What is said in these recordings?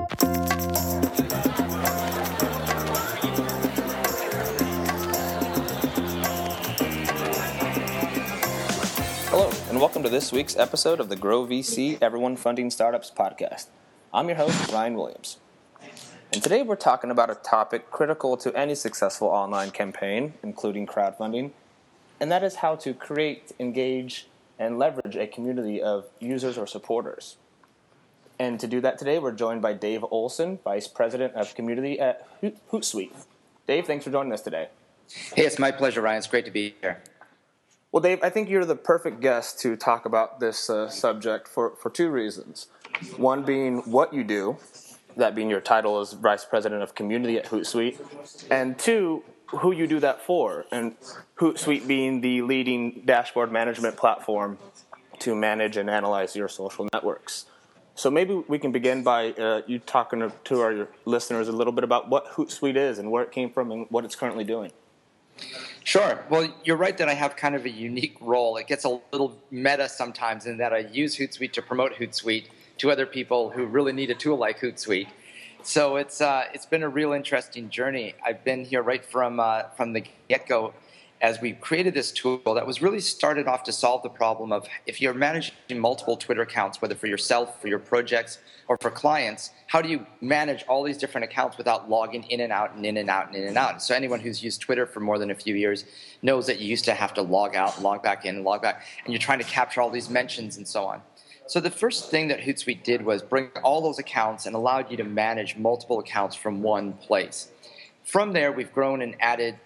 Hello, and welcome to this week's episode of the Grow VC Everyone Funding Startups podcast. I'm your host, Ryan Williams. And today we're talking about a topic critical to any successful online campaign, including crowdfunding, and that is how to create, engage, and leverage a community of users or supporters. And to do that today, we're joined by Dave Olson, Vice President of Community at Hootsuite. Dave, thanks for joining us today. Hey, it's my pleasure, Ryan. It's great to be here. Well, Dave, I think you're the perfect guest to talk about this uh, subject for, for two reasons. One being what you do, that being your title as Vice President of Community at Hootsuite, and two, who you do that for, and Hootsuite being the leading dashboard management platform to manage and analyze your social networks. So maybe we can begin by uh, you talking to, our listeners a little bit about what Hootsuite is and where it came from and what it's currently doing. Sure. Well, you're right that I have kind of a unique role. It gets a little meta sometimes in that I use Hootsuite to promote Hootsuite to other people who really need a tool like Hootsuite. So it's uh, it's been a real interesting journey. I've been here right from uh, from the get go as we created this tool that was really started off to solve the problem of if you're managing multiple Twitter accounts, whether for yourself, for your projects, or for clients, how do you manage all these different accounts without logging in and out and in and out and in and out? So anyone who's used Twitter for more than a few years knows that you used to have to log out, log back in, log back, and you're trying to capture all these mentions and so on. So the first thing that Hootsuite did was bring all those accounts and allowed you to manage multiple accounts from one place. From there, we've grown and added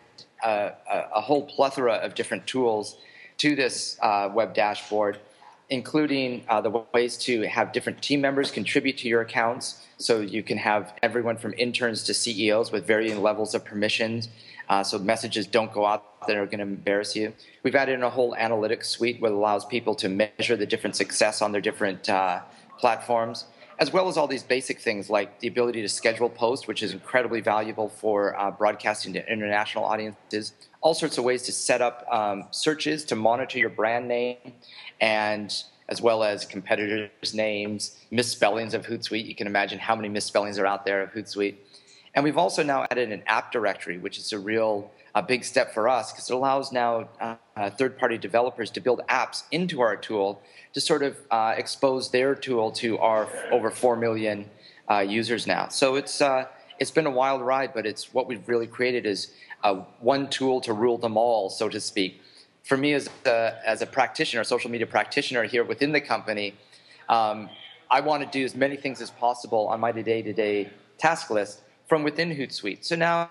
a, a, whole plethora of different tools to this uh, web dashboard, including uh, the ways to have different team members contribute to your accounts. So you can have everyone from interns to CEOs with varying levels of permissions. Uh, so messages don't go out that are going to embarrass you. We've added in a whole analytics suite that allows people to measure the different success on their different uh, platforms as well as all these basic things like the ability to schedule posts, which is incredibly valuable for uh, broadcasting to international audiences. All sorts of ways to set up um, searches to monitor your brand name, and as well as competitors' names, misspellings of Hootsuite. You can imagine how many misspellings are out there of Hootsuite. And we've also now added an app directory, which is a real a big step for us because it allows now uh, uh, third-party developers to build apps into our tool to sort of uh, expose their tool to our over four million uh, users now. So it's uh, it's been a wild ride, but it's what we've really created is uh, one tool to rule them all, so to speak. For me, as a, as a practitioner, social media practitioner here within the company, um, I want to do as many things as possible on my day-to-day task list from within Hootsuite. So now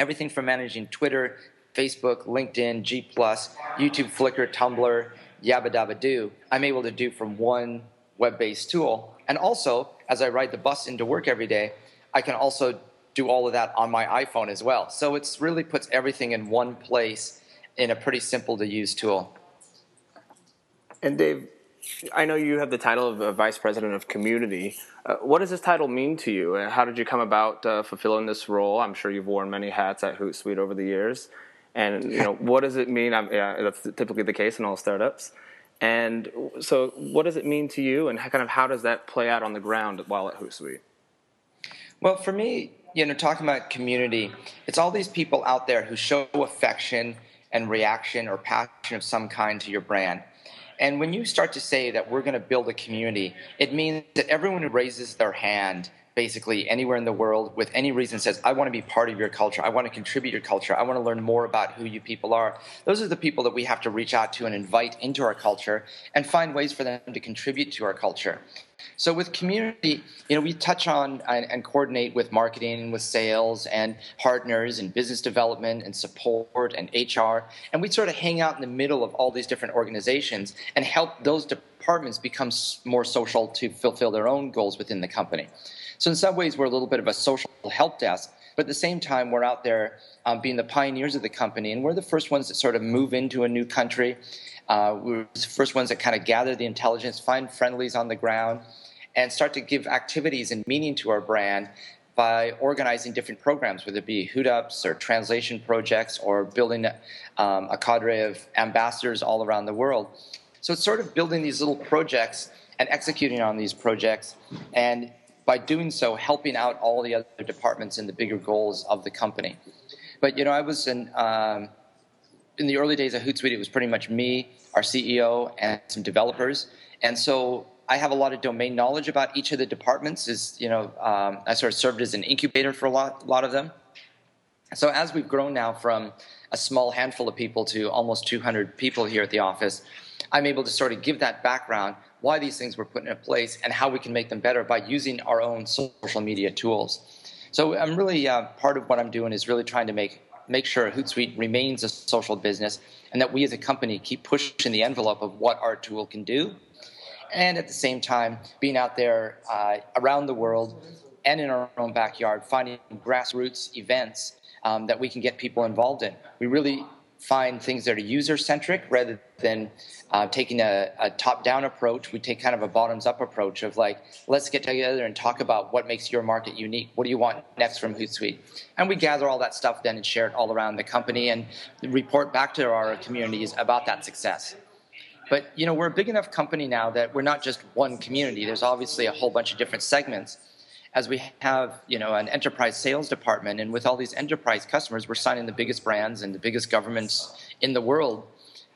everything from managing Twitter, Facebook, LinkedIn, G+, YouTube, Flickr, Tumblr, yabba dabba do, I'm able to do from one web-based tool. And also, as I ride the bus into work every day, I can also do all of that on my iPhone as well. So it really puts everything in one place in a pretty simple to use tool. And Dave, I know you have the title of Vice President of Community. Uh, what does this title mean to you? How did you come about uh, fulfilling this role? I'm sure you've worn many hats at Hootsuite over the years. And you know, what does it mean? Yeah, that's typically the case in all startups. And so, what does it mean to you, and how, kind of how does that play out on the ground while at Hootsuite? Well, for me, you know, talking about community, it's all these people out there who show affection and reaction or passion of some kind to your brand. And when you start to say that we're going to build a community, it means that everyone who raises their hand basically anywhere in the world with any reason says, I want to be part of your culture. I want to contribute your culture. I want to learn more about who you people are. Those are the people that we have to reach out to and invite into our culture and find ways for them to contribute to our culture. So with community, you know, we touch on and, and, coordinate with marketing and with sales and partners and business development and support and HR. And we sort of hang out in the middle of all these different organizations and help those departments become more social to fulfill their own goals within the company. So in some ways, we're a little bit of a social help desk. But at the same time, we're out there um, being the pioneers of the company, and we're the first ones that sort of move into a new country uh, we're the first ones that kind of gather the intelligence, find friendlies on the ground, and start to give activities and meaning to our brand by organizing different programs, whether it be hoot ups or translation projects or building um, a cadre of ambassadors all around the world. So it's sort of building these little projects and executing on these projects and by doing so, helping out all the other departments in the bigger goals of the company. But you know, I was in um, in the early days of Hootsuite. It was pretty much me, our CEO, and some developers, and so I have a lot of domain knowledge about each of the departments. Is you know, um, I sort of served as an incubator for a lot, a lot of them. So as we've grown now from a small handful of people to almost 200 people here at the office, I'm able to sort of give that background, why these things were put in place, and how we can make them better by using our own social media tools. So I'm really uh, part of what I'm doing is really trying to make make sure Hootsuite remains a social business, and that we as a company keep pushing the envelope of what our tool can do, and at the same time being out there uh, around the world and in our own backyard, finding grassroots events um, that we can get people involved in. We really find things that are user centric rather than uh, taking a, a top down approach. We take kind of a bottoms up approach of like, let's get together and talk about what makes your market unique. What do you want next from Hootsuite? And we gather all that stuff then and share it all around the company and report back to our communities about that success. But you know, we're a big enough company now that we're not just one community. There's obviously a whole bunch of different segments as we have you know an enterprise sales department and with all these enterprise customers we're signing the biggest brands and the biggest governments in the world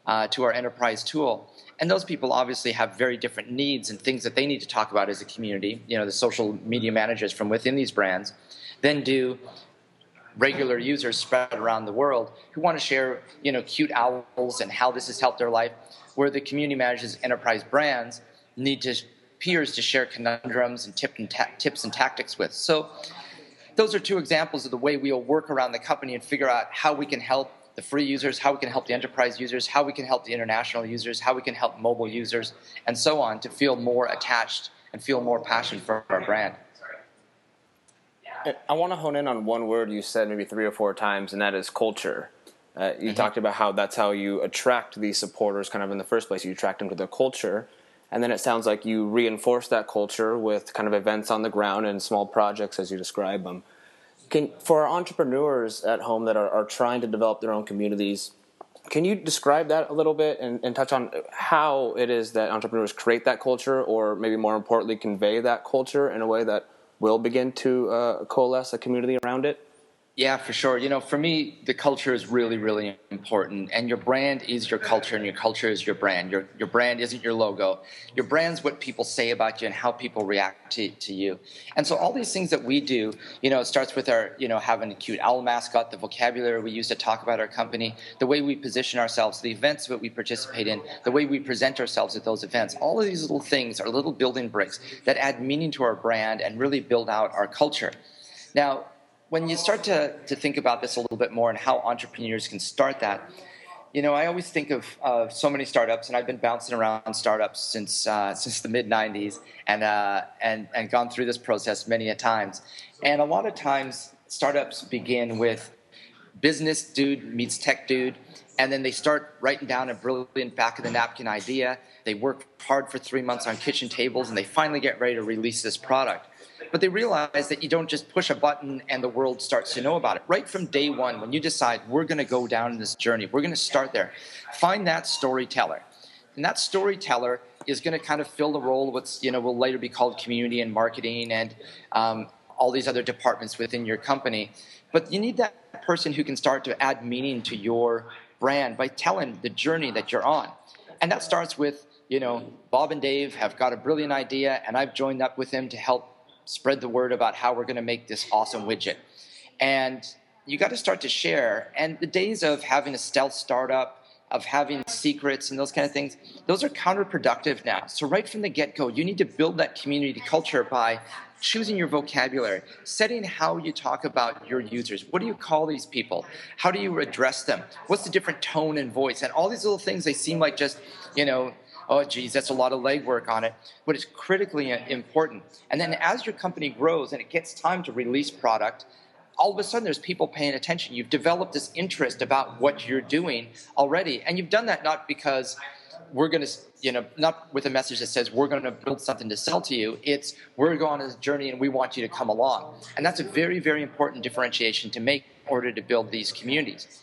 uh, to our enterprise tool. And those people obviously have very different needs and things that they need to talk about as a community you know the social media managers from within these brands then do regular users spread around the world who want to share you know cute owls and how this has helped their life where the community managers enterprise brands need to peers to share conundrums and, tip and ta- tips and tactics with. So those are two examples of the way we'll work around the company and figure out how we can help the free users, how we can help the enterprise users, how we can help the international users, how we can help mobile users, and so on to feel more attached and feel more passion for our brand. I want to hone in on one word you said maybe three or four times, and that is culture. Uh, you mm-hmm. talked about how that's how you attract these supporters, kind of in the first place. You attract them to their culture, and then it sounds like you reinforce that culture with kind of events on the ground and small projects as you describe them. Can, for our entrepreneurs at home that are, are trying to develop their own communities, can you describe that a little bit and, and, touch on how it is that entrepreneurs create that culture, or maybe more importantly, convey that culture in a way that will begin to uh, coalesce a community around it? Yeah, for sure. You know, for me, the culture is really, really important. And your brand is your culture, and your culture is your brand. Your, your brand isn't your logo. Your brand's what people say about you and how people react to, to you. And so all these things that we do, you know, it starts with our, you know, having a cute owl mascot, the vocabulary we use to talk about our company, the way we position ourselves, the events that we participate in, the way we present ourselves at those events. All of these little things are little building bricks that add meaning to our brand and really build out our culture. Now, when you start to, to think about this a little bit more and how entrepreneurs can start that, you know, I always think of uh, so many startups, and I've been bouncing around startups since uh, since the mid '90s, and uh, and and gone through this process many a times. And a lot of times, startups begin with business dude meets tech dude, and then they start writing down a brilliant back of the napkin idea. They work hard for three months on kitchen tables, and they finally get ready to release this product. But they realize that you don't just push a button and the world starts to know about it. Right from day one, when you decide we're going to go down this journey, we're going to start there, find that storyteller. And that storyteller is going to kind of fill the role of what's, you know, will later be called community and marketing and um, all these other departments within your company. But you need that person who can start to add meaning to your brand by telling the journey that you're on. And that starts with, you know, Bob and Dave have got a brilliant idea, and I've joined up with them to help spread the word about how we're going to make this awesome widget. And you got to start to share. And the days of having a stealth startup, of having secrets and those kind of things, those are counterproductive now. So, right from the get go, you need to build that community culture by choosing your vocabulary, setting how you talk about your users. What do you call these people? How do you address them? What's the different tone and voice? And all these little things, they seem like just, you know, oh, geez, that's a lot of legwork on it, but it's critically important. And then as your company grows and it gets time to release product, all of a sudden there's people paying attention. You've developed this interest about what you're doing already. And you've done that not because we're going to, you know, not with a message that says we're going to build something to sell to you. It's we're going on a journey and we want you to come along. And that's a very, very important differentiation to make in order to build these communities.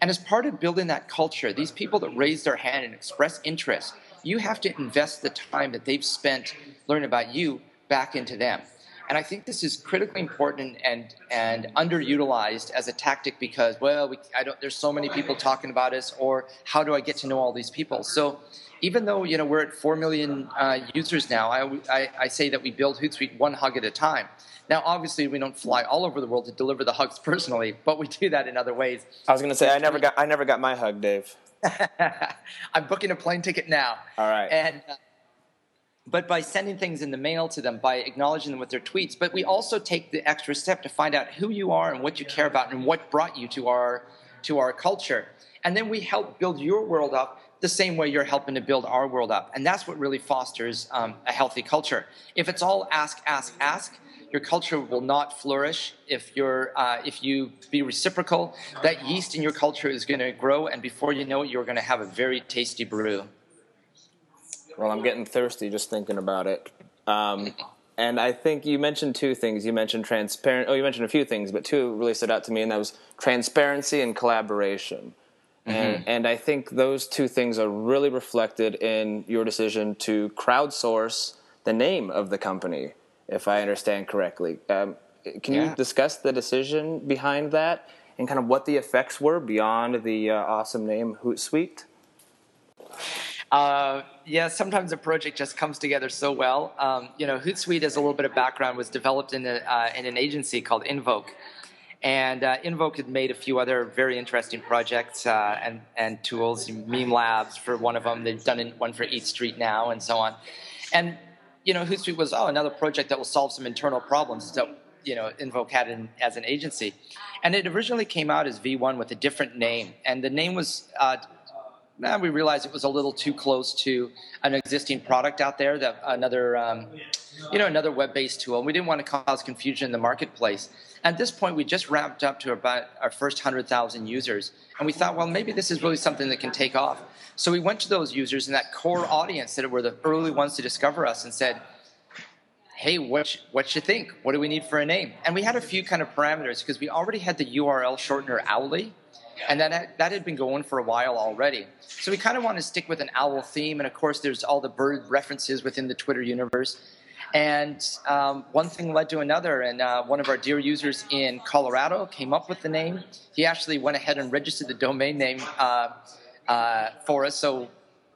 And as part of building that culture, these people that raise their hand and express interest you have to invest the time that they've spent learning about you back into them. And I think this is critically important and and underutilized as a tactic because well, we, I don't. There's so many people talking about us, or how do I get to know all these people? So even though you know we're at four million uh, users now, I, I, I say that we build Hootsuite one hug at a time. Now, obviously, we don't fly all over the world to deliver the hugs personally, but we do that in other ways. I was going to say I never got I never got my hug, Dave. I'm booking a plane ticket now. All right. And uh, but by sending things in the mail to them, by acknowledging them with their tweets, but we also take the extra step to find out who you are and what you care about and what brought you to our to our culture. And then we help build your world up the same way you're helping to build our world up. And that's what really fosters um, a healthy culture. If it's all ask, ask, ask, your culture will not flourish. If you're, uh, if you be reciprocal, that yeast in your culture is going to grow, and before you know it, you're going to have a very tasty brew. Well, I'm getting thirsty just thinking about it. Um, and I think you mentioned two things. You mentioned transparent. Oh, you mentioned a few things, but two really stood out to me, and that was transparency and collaboration. Mm-hmm. And, and I think those two things are really reflected in your decision to crowdsource the name of the company, if I understand correctly. Um, can yeah. you discuss the decision behind that and kind of what the effects were beyond the uh, awesome name Hootsuite? Uh, yeah, sometimes a project just comes together so well. Um, you know, Hootsuite, as a little bit of background, was developed in, a, uh, in an agency called Invoke. And uh, Invoke had made a few other very interesting projects uh, and, and tools, Meme Labs for one of them. They've done one for Eat Street now and so on. And, you know, Hootsuite was, oh, another project that will solve some internal problems that, you know, Invoke had in, as an agency. And it originally came out as V1 with a different name. And the name was uh, we realized it was a little too close to an existing product out there that another um, you know another web-based tool and we didn't want to cause confusion in the marketplace. At this point we just ramped up to about our first 100000 users and we thought well maybe this is really something that can take off. So we went to those users and that core audience that were the early ones to discover us and said hey what what you think? What do we need for a name? And we had a few kind of parameters because we already had the url shortener owly and that that had been going for a while already. So we kind of want to stick with an owl theme, and of course, there's all the bird references within the Twitter universe. And um, one thing led to another, and uh, one of our dear users in Colorado came up with the name. He actually went ahead and registered the domain name uh, uh, for us, so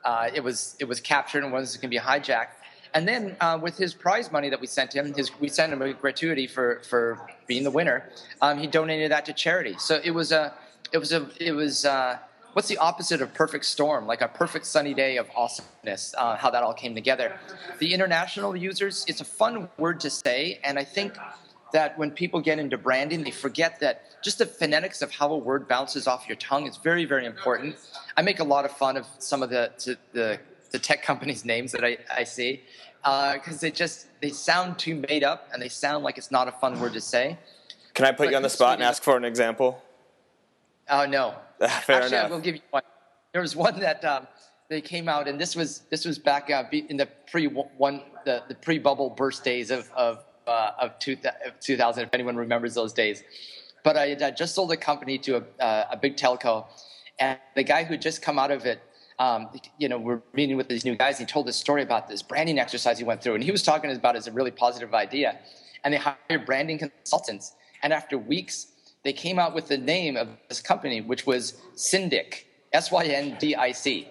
uh, it was it was captured and wasn't going to be hijacked. And then uh, with his prize money that we sent him, his, we sent him a gratuity for for being the winner. Um, he donated that to charity. So it was a it was a it was uh, what's the opposite of perfect storm? Like a perfect sunny day of awesomeness uh, how that all came together. The international users it's a fun word to say and i think that when people get into branding they forget that just the phonetics of how a word bounces off your tongue is very very important. I make a lot of fun of some of the the, the tech companies names that i, I see because uh, they just they sound too made up and they sound like it's not a fun word to say. Can i put but you on the spot and ask for an example Oh no. Fair Actually, enough. I will give you one. There was one that um, they came out, and this was this was back uh, in the pre one the, the pre bubble burst days of of uh, of, two, of 2000. If anyone remembers those days, but I had just sold a company to a, uh, a big telco, and the guy who just come out of it. Um, you know, we're meeting with these new guys. And he told this story about this branding exercise he went through, and he was talking about it as a really positive idea. And they hired branding consultants, and after weeks they came out with the name of this company, which was Syndic, S Y N D I C.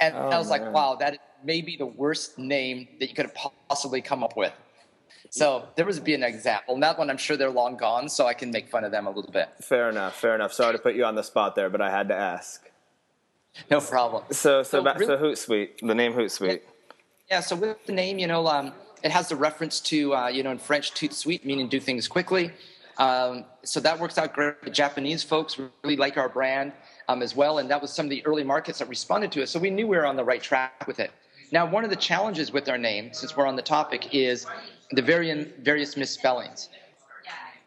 And oh, I was man. like, wow, that may be the worst name that you could have possibly come up with. So there was be an example. And that one, I'm sure they're long gone, so I can make fun of them a little bit. Fair enough. Fair enough. Sorry to put you on the spot there, but I had to ask. No problem. So, so, so, back, really, so Hootsuite, the name Hootsuite. Yeah. So with the name, you know, um, it has the reference to, uh, you know, in French, tout suite, meaning do things quickly. Um, so that works out great. The Japanese folks really like our brand um, as well, and that was some of the early markets that responded to it. So we knew we were on the right track with it. Now, one of the challenges with our name, since we're on the topic, is the various misspellings.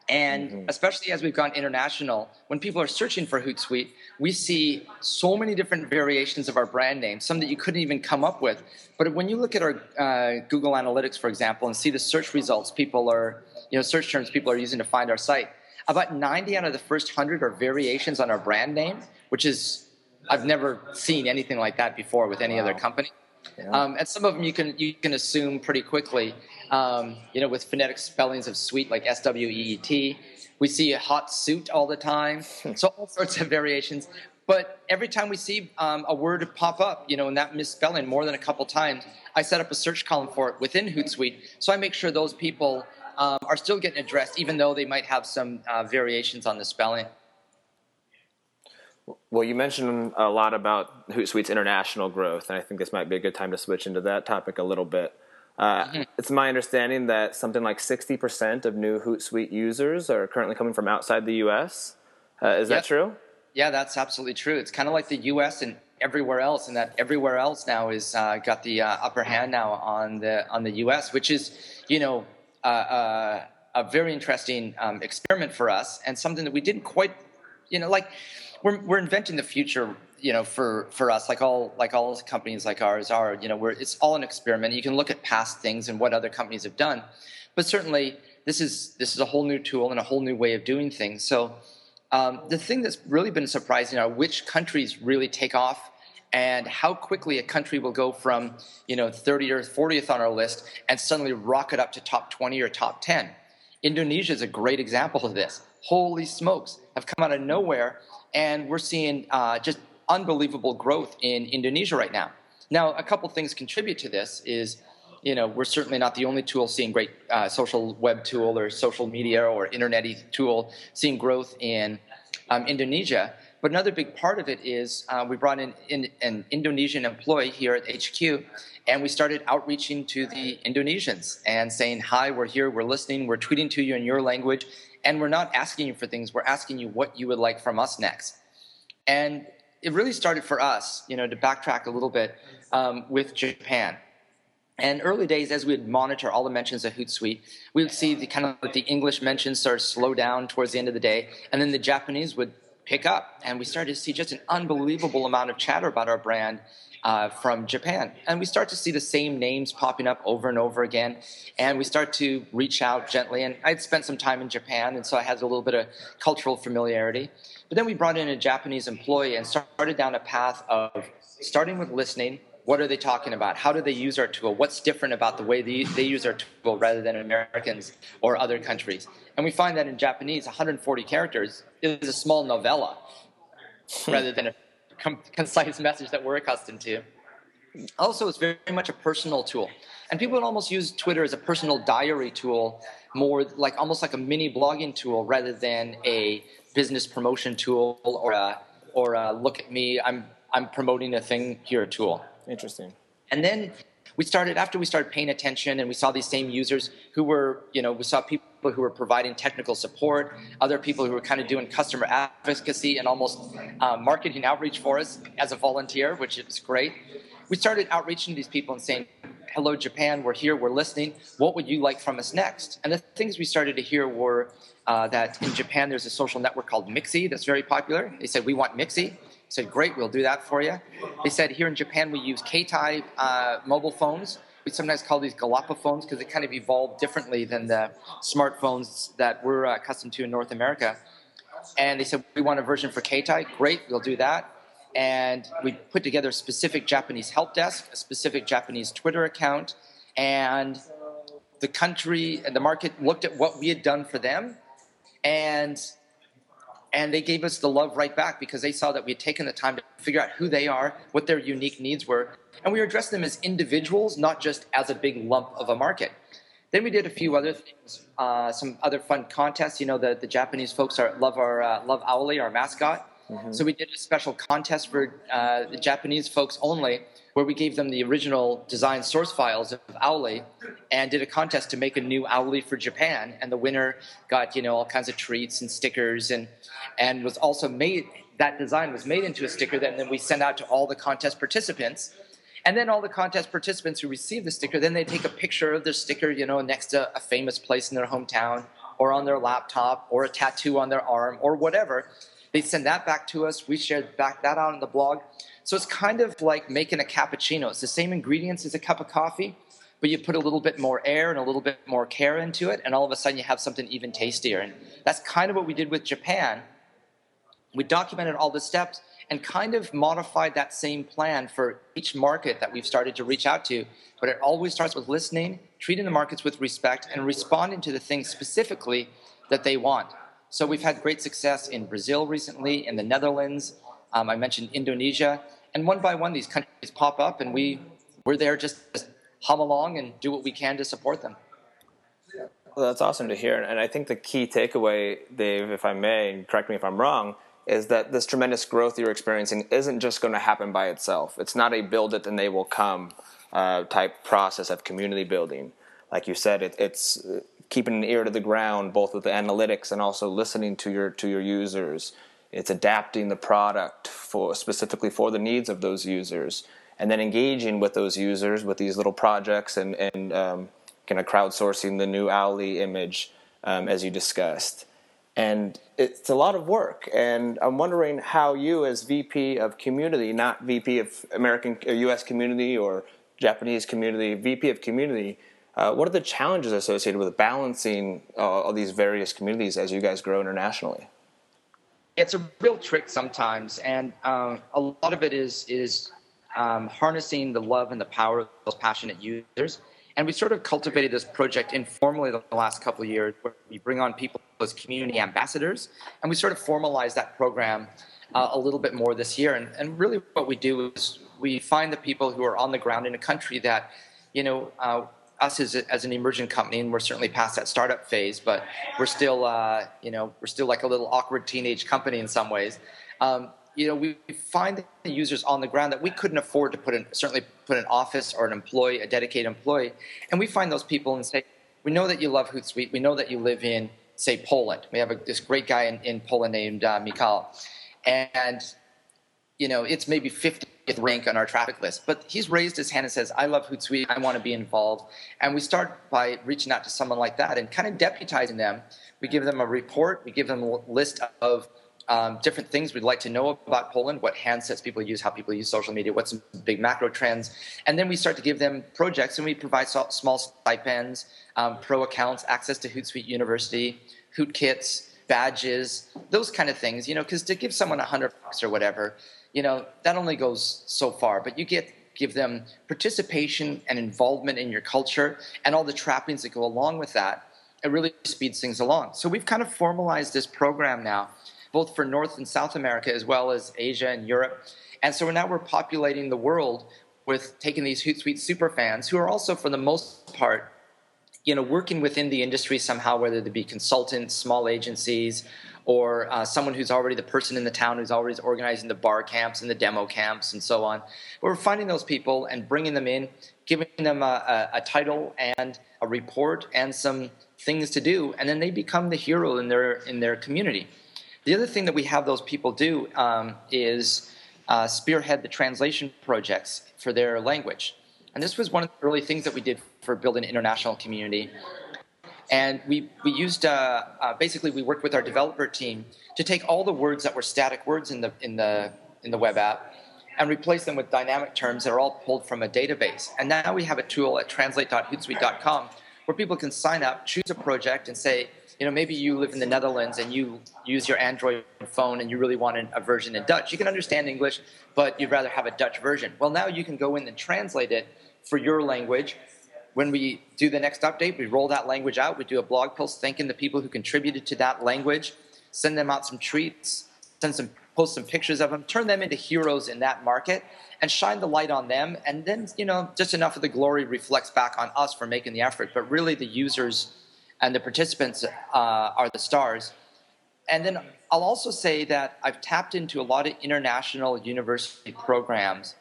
And mm-hmm. especially as we've gone international, when people are searching for Hootsuite, we see so many different variations of our brand name, some that you couldn't even come up with. But when you look at our uh, Google Analytics, for example, and see the search results people are you know, search terms people are using to find our site. About 90 out of the first 100 are variations on our brand name, which is, I've never seen anything like that before with any wow. other company. Yeah. Um, and some of them you can you can assume pretty quickly. Um, you know, with phonetic spellings of sweet like S W E E T. We see a hot suit all the time. so all sorts of variations. But every time we see um, a word pop up, you know, in that misspelling more than a couple times, I set up a search column for it within Hootsuite. So I make sure those people um, are still getting addressed, even though they might have some uh, variations on the spelling. Well, you mentioned a lot about Hootsuite's international growth, and I think this might be a good time to switch into that topic a little bit. Uh, mm-hmm. It's my understanding that something like 60% of new Hootsuite users are currently coming from outside the U.S. Uh, is yep. that true? Yeah, that's absolutely true. It's kind of like the U.S. and everywhere else, and that everywhere else now is uh, got the uh, upper hand now on the on the U.S., which is, you know, uh, a very interesting um, experiment for us, and something that we didn't quite, you know, like we're we're inventing the future, you know, for for us, like all like all companies like ours are. You know, we're it's all an experiment. You can look at past things and what other companies have done, but certainly this is this is a whole new tool and a whole new way of doing things. So. Um, the thing that's really been surprising are which countries really take off and how quickly a country will go from you know 30 or 40th on our list and suddenly rocket up to top 20 or top 10 indonesia is a great example of this. Holy smokes have come out of nowhere and we're seeing uh, just unbelievable growth in indonesia right now. Now a couple things contribute to this is you know we're certainly not the only tool seeing great uh, social web tool or social media or internet tool seeing growth in um, indonesia but another big part of it is uh, we brought in, in, an Indonesian employee here at HQ, and we started outreaching to the Indonesians and saying, "Hi, we're here, we're listening, we're tweeting to you in your language, and we're not asking you for things. We're asking you what you would like from us next." And it really started for us, you know, to backtrack a little bit um, with Japan. And early days, as we would monitor all the mentions of Hootsuite, we would see the kind of the English mentions start to slow down towards the end of the day, and then the Japanese would pick up. And we started to see just an unbelievable amount of chatter about our brand uh, from Japan. And we start to see the same names popping up over and over again. And we start to reach out gently. And I'd spent some time in Japan, and so I had a little bit of cultural familiarity. But then we brought in a Japanese employee and started down a path of starting with listening what are they talking about? How do they use our tool? What's different about the way they, they use our tool rather than Americans or other countries? And we find that in Japanese, 140 characters is a small novella hmm. rather than a com- concise message that we're accustomed to. Also, it's very much a personal tool. And people would almost use Twitter as a personal diary tool, more like almost like a mini blogging tool rather than a business promotion tool or a, or a look at me, I'm, I'm promoting a thing here tool. Interesting. And then we started after we started paying attention and we saw these same users who were, you know, we saw people who were providing technical support, other people who were kind of doing customer advocacy and almost um, marketing outreach for us as a volunteer, which is great. We started outreaching to these people and saying, hello japan we're here we're listening what would you like from us next and the things we started to hear were uh, that in japan there's a social network called mixi that's very popular they said we want mixi said, great, we'll do that for you. They said, here in Japan, we use Keitai uh, mobile phones. We sometimes call these Galapa phones because they kind of evolved differently than the smartphones that we're uh, accustomed to in North America. And they said, we want a version for Keitai. Great, we'll do that. And we put together a specific Japanese help desk, a specific Japanese Twitter account, and the country and the market looked at what we had done for them and and they gave us the love right back because they saw that we had taken the time to figure out who they are, what their unique needs were, and we addressed them as individuals, not just as a big lump of a market. Then we did a few other things, uh, some other fun contests. You know, the, the Japanese folks are, love our uh, love Owly, our mascot. Mm-hmm. So we did a special contest for uh, the Japanese folks only, where we gave them the original design source files of Owly, and did a contest to make a new Owly for Japan. And the winner got you know all kinds of treats and stickers, and and was also made. That design was made into a sticker that then we sent out to all the contest participants. And then all the contest participants who receive the sticker, then they take a picture of their sticker, you know, next to a famous place in their hometown, or on their laptop, or a tattoo on their arm, or whatever they send that back to us. We share back that out on the blog. So it's kind of like making a cappuccino. It's the same ingredients as a cup of coffee, but you put a little bit more air and a little bit more care into it, and all of a sudden you have something even tastier. And that's kind of what we did with Japan. We documented all the steps, and kind of modified that same plan for each market that we've started to reach out to. But it always starts with listening, treating the markets with respect, and responding to the things specifically that they want. So we've had great success in Brazil recently, in the Netherlands. Um, I mentioned Indonesia, and one by one these countries pop up, and we we're there just to hum along and do what we can to support them. Well, that's awesome to hear, and I think the key takeaway, Dave, if I may, and correct me if I'm wrong, is that this tremendous growth you're experiencing isn't just going to happen by itself. It's not a build it and they will come uh, type process of community building. Like you said, it, it's keeping an ear to the ground, both with the analytics and also listening to your to your users. It's adapting the product for specifically for the needs of those users, and then engaging with those users with these little projects and and um, kind of crowdsourcing the new Owly image um, as you discussed. And it's a lot of work. And I'm wondering how you, as VP of community, not VP of American or U.S. community or Japanese community, VP of community, uh, what are the challenges associated with balancing uh, all these various communities as you guys grow internationally? It's a real trick sometimes, and um, a lot of it is is um, harnessing the love and the power of those passionate users. And we sort of cultivated this project informally the last couple of years, where we bring on people as community ambassadors, and we sort of formalize that program uh, a little bit more this year. And, and really, what we do is we find the people who are on the ground in a country that, you know, uh, us as, a, as an emerging company, and we're certainly past that startup phase, but we're still, uh, you know, we're still like a little awkward teenage company in some ways. Um, you know, we find the users on the ground that we couldn't afford to put in, certainly put an office or an employee, a dedicated employee, and we find those people and say, we know that you love Hootsuite, we know that you live in, say, Poland. We have a, this great guy in, in Poland named uh, and you know, it's maybe 50th rank on our traffic list. But he's raised his hand and says, I love Hootsuite, I want to be involved. And we start by reaching out to someone like that and kind of deputizing them. We give them a report, we give them a list of um, different things we'd like to know about Poland, what handsets people use, how people use social media, what's some big macro trends. And then we start to give them projects and we provide small stipends, um, pro accounts, access to Hootsuite University, Hoot kits, badges, those kind of things, you know, because to give someone a hundred bucks or whatever, you know, that only goes so far. But you get give them participation and involvement in your culture and all the trappings that go along with that. It really speeds things along. So we've kind of formalized this program now, both for North and South America as well as Asia and Europe. And so now we're populating the world with taking these Hootsuite super fans who are also, for the most part, you know, working within the industry somehow, whether they be consultants, small agencies, or uh, someone who's already the person in the town who's always organizing the bar camps and the demo camps and so on. We're finding those people and bringing them in, giving them a, a, a title and a report and some things to do, and then they become the hero in their in their community. The other thing that we have those people do um, is uh, spearhead the translation projects for their language. And this was one of the early things that we did for building an international community. And we, we used, uh, uh, basically, we worked with our developer team to take all the words that were static words in the, in the, in the web app and replace them with dynamic terms that are all pulled from a database. And now we have a tool at translate.hootsuite.com where people can sign up, choose a project, and say, you know, maybe you live in the Netherlands and you use your Android phone and you really want a version in Dutch. You can understand English, but you'd rather have a Dutch version. Well, now you can go in and translate it for your language when we do the next update, we roll that language out. We do a blog post thanking the people who contributed to that language, send them out some treats, send some post some pictures of them, turn them into heroes in that market, and shine the light on them. And then, you know, just enough of the glory reflects back on us for making the effort. But really, the users and the participants uh, are the stars. And then I'll also say that I've tapped into a lot of international university programs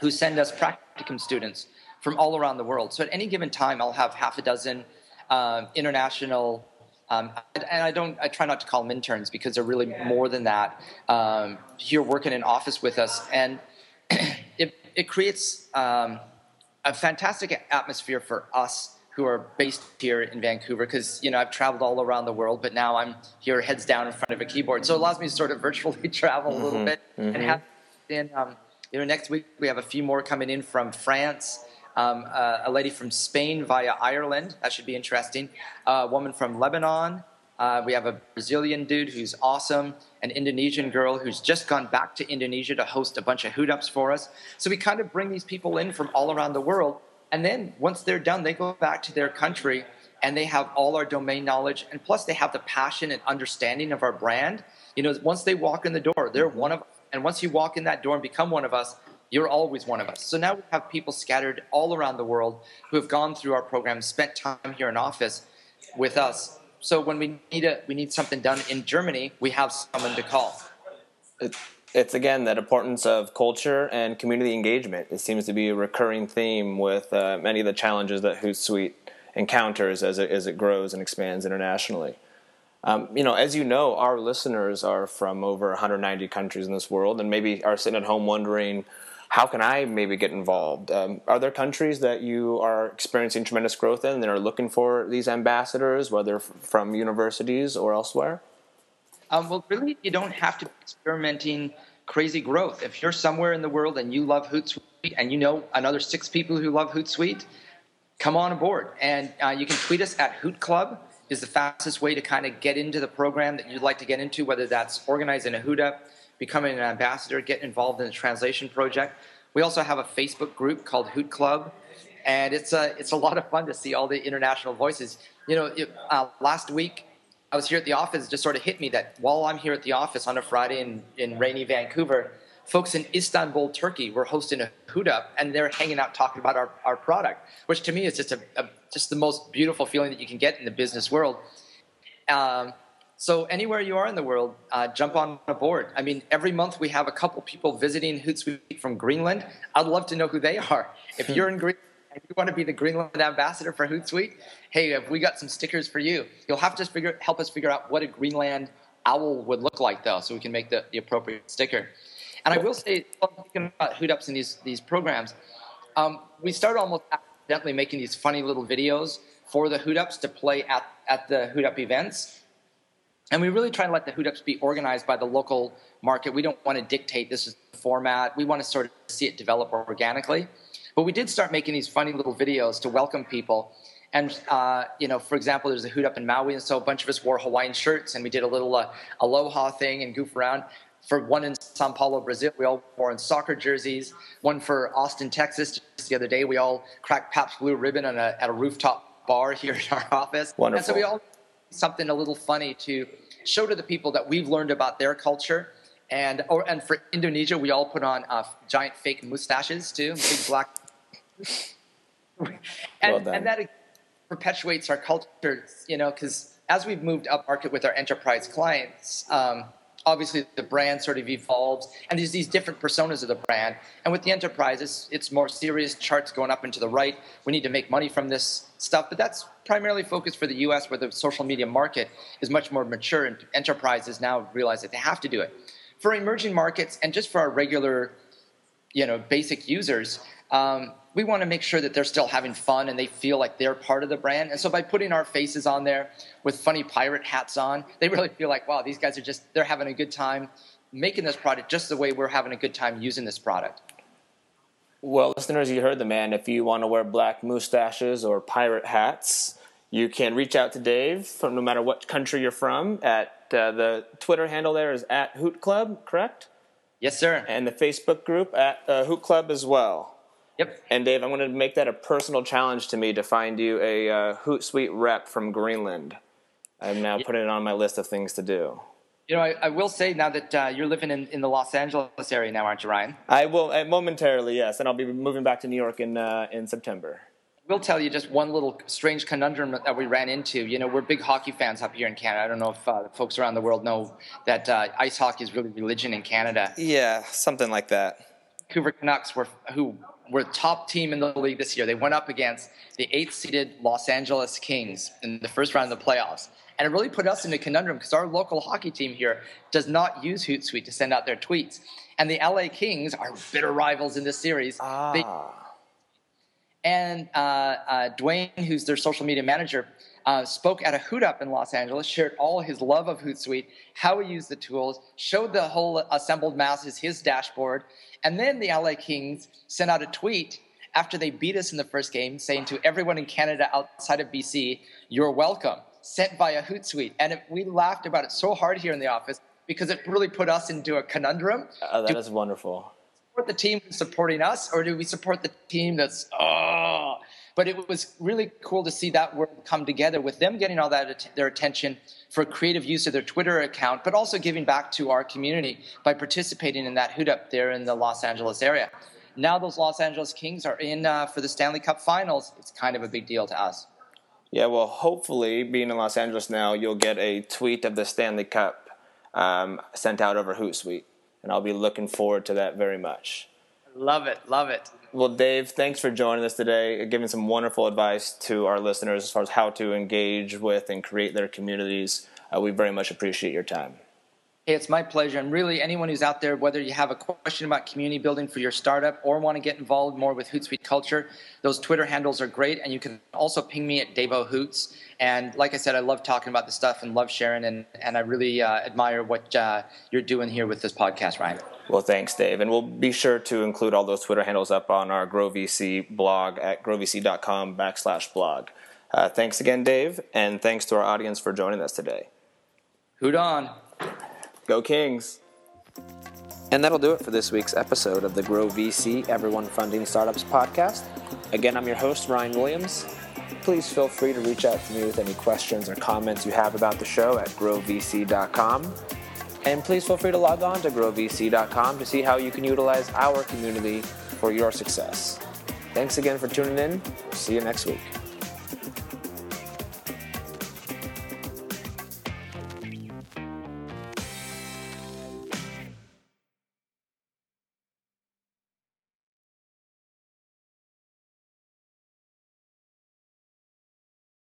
who send us practicum students from all around the world. So at any given time, I'll have half a dozen um, international. Um, and I don't. I try not to call them interns because they're really more than that. Um, here, working in office with us, and it it creates um, a fantastic atmosphere for us who are based here in Vancouver because you know I've traveled all around the world, but now I'm here heads down in front of a keyboard, so it allows me to sort of virtually travel a little mm-hmm. bit mm-hmm. and have. In um, you know, next week we have a few more coming in from France um, uh, a lady from Spain via Ireland. That should be interesting. Uh, a woman from Lebanon, Uh, we have a Brazilian dude who's awesome, an Indonesian girl who's just gone back to Indonesia to host a bunch of hoot ups for us. So we kind of bring these people in from all around the world. And then once they're done, they go back to their country and they have all our domain knowledge. And plus, they have the passion and understanding of our brand. You know, once they walk in the door, they're one of us. And once you walk in that door and become one of us, you're always one of us. So now we have people scattered all around the world who have gone through our program, spent time here in office with us, so when we need a, we need something done in Germany, we have someone to call. It, it's again that importance of culture and community engagement. It seems to be a recurring theme with uh, many of the challenges that Hootsuite encounters as it, as it grows and expands internationally. Um, you know, as you know, our listeners are from over 190 countries in this world, and maybe are sitting at home wondering how can I maybe get involved? Um, are there countries that you are experiencing tremendous growth in that are looking for these ambassadors, whether from universities or elsewhere? Um, well, really, you don't have to be experimenting crazy growth. If you're somewhere in the world and you love Hootsuite and you know another six people who love Hootsuite, come on aboard. And uh, you can tweet us at Hoot Club is the fastest way to kind of get into the program that you'd like to get into, whether that's organizing a Hoot Up, becoming an ambassador, get involved in the translation project. We also have a Facebook group called Hoot Club, and it's a it's a lot of fun to see all the international voices. You know, it, uh, last week I was here at the office. It just sort of hit me that while I'm here at the office on a Friday in, in rainy Vancouver, folks in Istanbul, Turkey, were hosting a Hoot Up, and they're hanging out talking about our, our product, which to me is just a, a just the most beautiful feeling that you can get in the business world. Um, so anywhere you are in the world, uh, jump on a board. I mean, every month we have a couple people visiting Hootsuite from Greenland. I'd love to know who they are. If you're in Greenland and you want to be the Greenland ambassador for Hootsuite, hey, have we got some stickers for you? You'll have to figure, help us figure out what a Greenland owl would look like, though, so we can make the, the appropriate sticker. And I will say, speaking about Hoot Ups and these, these programs, um, we started almost accidentally making these funny little videos for the Hoot Ups to play at, at the Hoot Up events and we really try to let the Hoot Ups be organized by the local market. We don't want to dictate this is the format. We want to sort of see it develop organically. But we did start making these funny little videos to welcome people. And, uh, you know, for example, there's a Hoot Up in Maui, and so a bunch of us wore Hawaiian shirts, and we did a little uh, aloha thing and goof around. For one in Sao Paulo, Brazil, we all wore in soccer jerseys. One for Austin, Texas, just the other day, we all cracked Pabst Blue Ribbon a, at a rooftop bar here in our office. Wonderful. And so we all something a little funny to show to the people that we've learned about their culture. And or and for Indonesia, we all put on uh, giant fake mustaches too, big black. And, well and that perpetuates our culture, you know, because as we've moved up market with our enterprise clients, um, obviously the brand sort of evolves and there's these different personas of the brand. And with the enterprise it's, it's more serious charts going up and to the right. We need to make money from this stuff but that's primarily focused for the us where the social media market is much more mature and enterprises now realize that they have to do it. For emerging markets and just for our regular you know basic users um, we want to make sure that they're still having fun and they feel like they're part of the brand. And so by putting our faces on there with funny pirate hats on, they really feel like, wow, these guys are just, they're having a good time making this product just the way we're having a good time using this product. Well, listeners, you heard the man. If you want to wear black mustaches or pirate hats, you can reach out to Dave from no matter what country you're from. At uh, the Twitter handle there is at Hoot Club, correct? Yes, sir. And the Facebook group at uh, Hoot Club as well. Yep. And Dave, I'm going to make that a personal challenge to me to find you a uh, Hootsuite rep from Greenland. I'm now yep. putting it on my list of things to do. You know, I, I will say now that uh, you're living in, in the Los Angeles area now, aren't you, Ryan? I will uh, momentarily, yes, and I'll be moving back to New York in uh, in September. We'll tell you just one little strange conundrum that we ran into. You know, we're big hockey fans up here in Canada. I don't know if uh, folks around the world know that uh, ice hockey is really religion in Canada. Yeah, something like that. Vancouver Canucks were who were top team in the league this year. They went up against the eighth seeded Los Angeles Kings in the first round of the playoffs. And it really put us in a conundrum because our local hockey team here does not use Hootsuite to send out their tweets. And the LA Kings are bitter rivals in this series. Ah. They, and uh, uh, Dwayne, who's their social media manager, uh, spoke at a Hoot Up in Los Angeles, shared all his love of Hootsuite, how he used the tools, showed the whole assembled masses his dashboard, and then the LA Kings sent out a tweet after they beat us in the first game saying to everyone in Canada outside of BC, you're welcome. sent via Hootsuite. And it, we laughed about it so hard here in the office because it really put us into a conundrum. Uh, that do is wonderful. Support the team supporting us, or do we support the team that's oh? But it was really cool to see that work come together with them getting all that their attention for creative use of their Twitter account, but also giving back to our community by participating in that hoot up there in the Los Angeles area. Now those Los Angeles Kings are in uh, for the Stanley Cup Finals. It's kind of a big deal to us. Yeah, well, hopefully, being in Los Angeles now, you'll get a tweet of the Stanley Cup um, sent out over Hootsuite, and I'll be looking forward to that very much. Love it, love it. Well, Dave, thanks for joining us today, giving some wonderful advice to our listeners as far as how to engage with and create their communities. Uh, we very much appreciate your time. Hey, it's my pleasure. And really, anyone who's out there, whether you have a question about community building for your startup or want to get involved more with Hootsuite culture, those Twitter handles are great. And you can also ping me at Davo Hoots. And like I said, I love talking about this stuff and love sharing. And, and I really uh, admire what uh, you're doing here with this podcast, Ryan. Well, thanks, Dave. And we'll be sure to include all those Twitter handles up on our GrowVC blog at growvc.com backslash blog. Uh, thanks again, Dave. And thanks to our audience for joining us today. Hoot on. Go Kings! And that'll do it for this week's episode of the Grow VC Everyone Funding Startups podcast. Again, I'm your host, Ryan Williams. Please feel free to reach out to me with any questions or comments you have about the show at growvc.com. And please feel free to log on to growvc.com to see how you can utilize our community for your success. Thanks again for tuning in. See you next week.